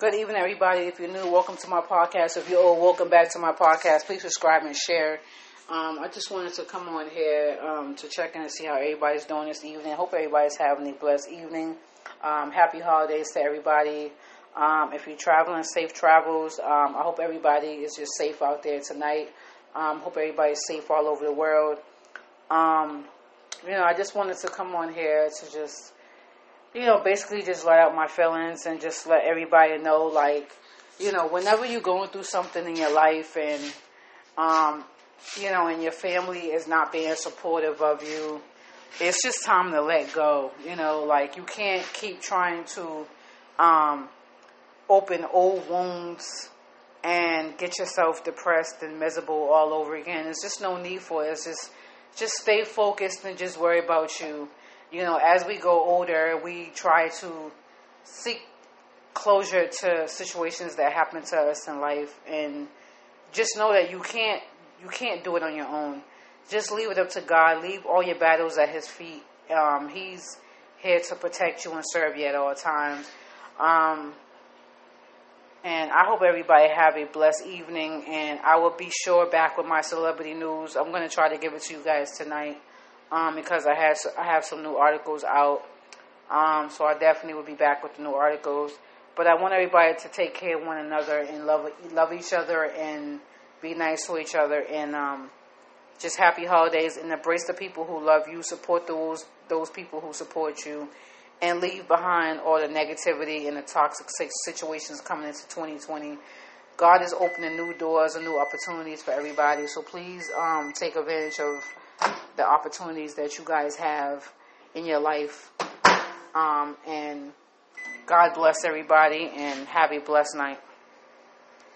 Good evening, everybody. If you're new, welcome to my podcast. If you're old, welcome back to my podcast. Please subscribe and share. Um, I just wanted to come on here um, to check in and see how everybody's doing this evening. Hope everybody's having a blessed evening. Um, happy holidays to everybody. Um, if you're traveling, safe travels. Um, I hope everybody is just safe out there tonight. Um, hope everybody's safe all over the world. You know, I just wanted to come on here to just you know, basically just let out my feelings and just let everybody know, like, you know, whenever you're going through something in your life and, um, you know, and your family is not being supportive of you, it's just time to let go. You know, like you can't keep trying to um, open old wounds and get yourself depressed and miserable all over again. There's just no need for it. It's just just stay focused and just worry about you you know, as we go older, we try to seek closure to situations that happen to us in life, and just know that you can't you can't do it on your own. Just leave it up to God. Leave all your battles at His feet. Um, he's here to protect you and serve you at all times. Um, and I hope everybody have a blessed evening. And I will be sure back with my celebrity news. I'm going to try to give it to you guys tonight um, because I had I have some new articles out. Um, so I definitely will be back with the new articles. But I want everybody to take care of one another and love love each other and be nice to each other and um, just happy holidays and embrace the people who love you, support those those people who support you, and leave behind all the negativity and the toxic situations coming into 2020. God is opening new doors and new opportunities for everybody. So please um, take advantage of the opportunities that you guys have in your life. Um, and God bless everybody and have a blessed night.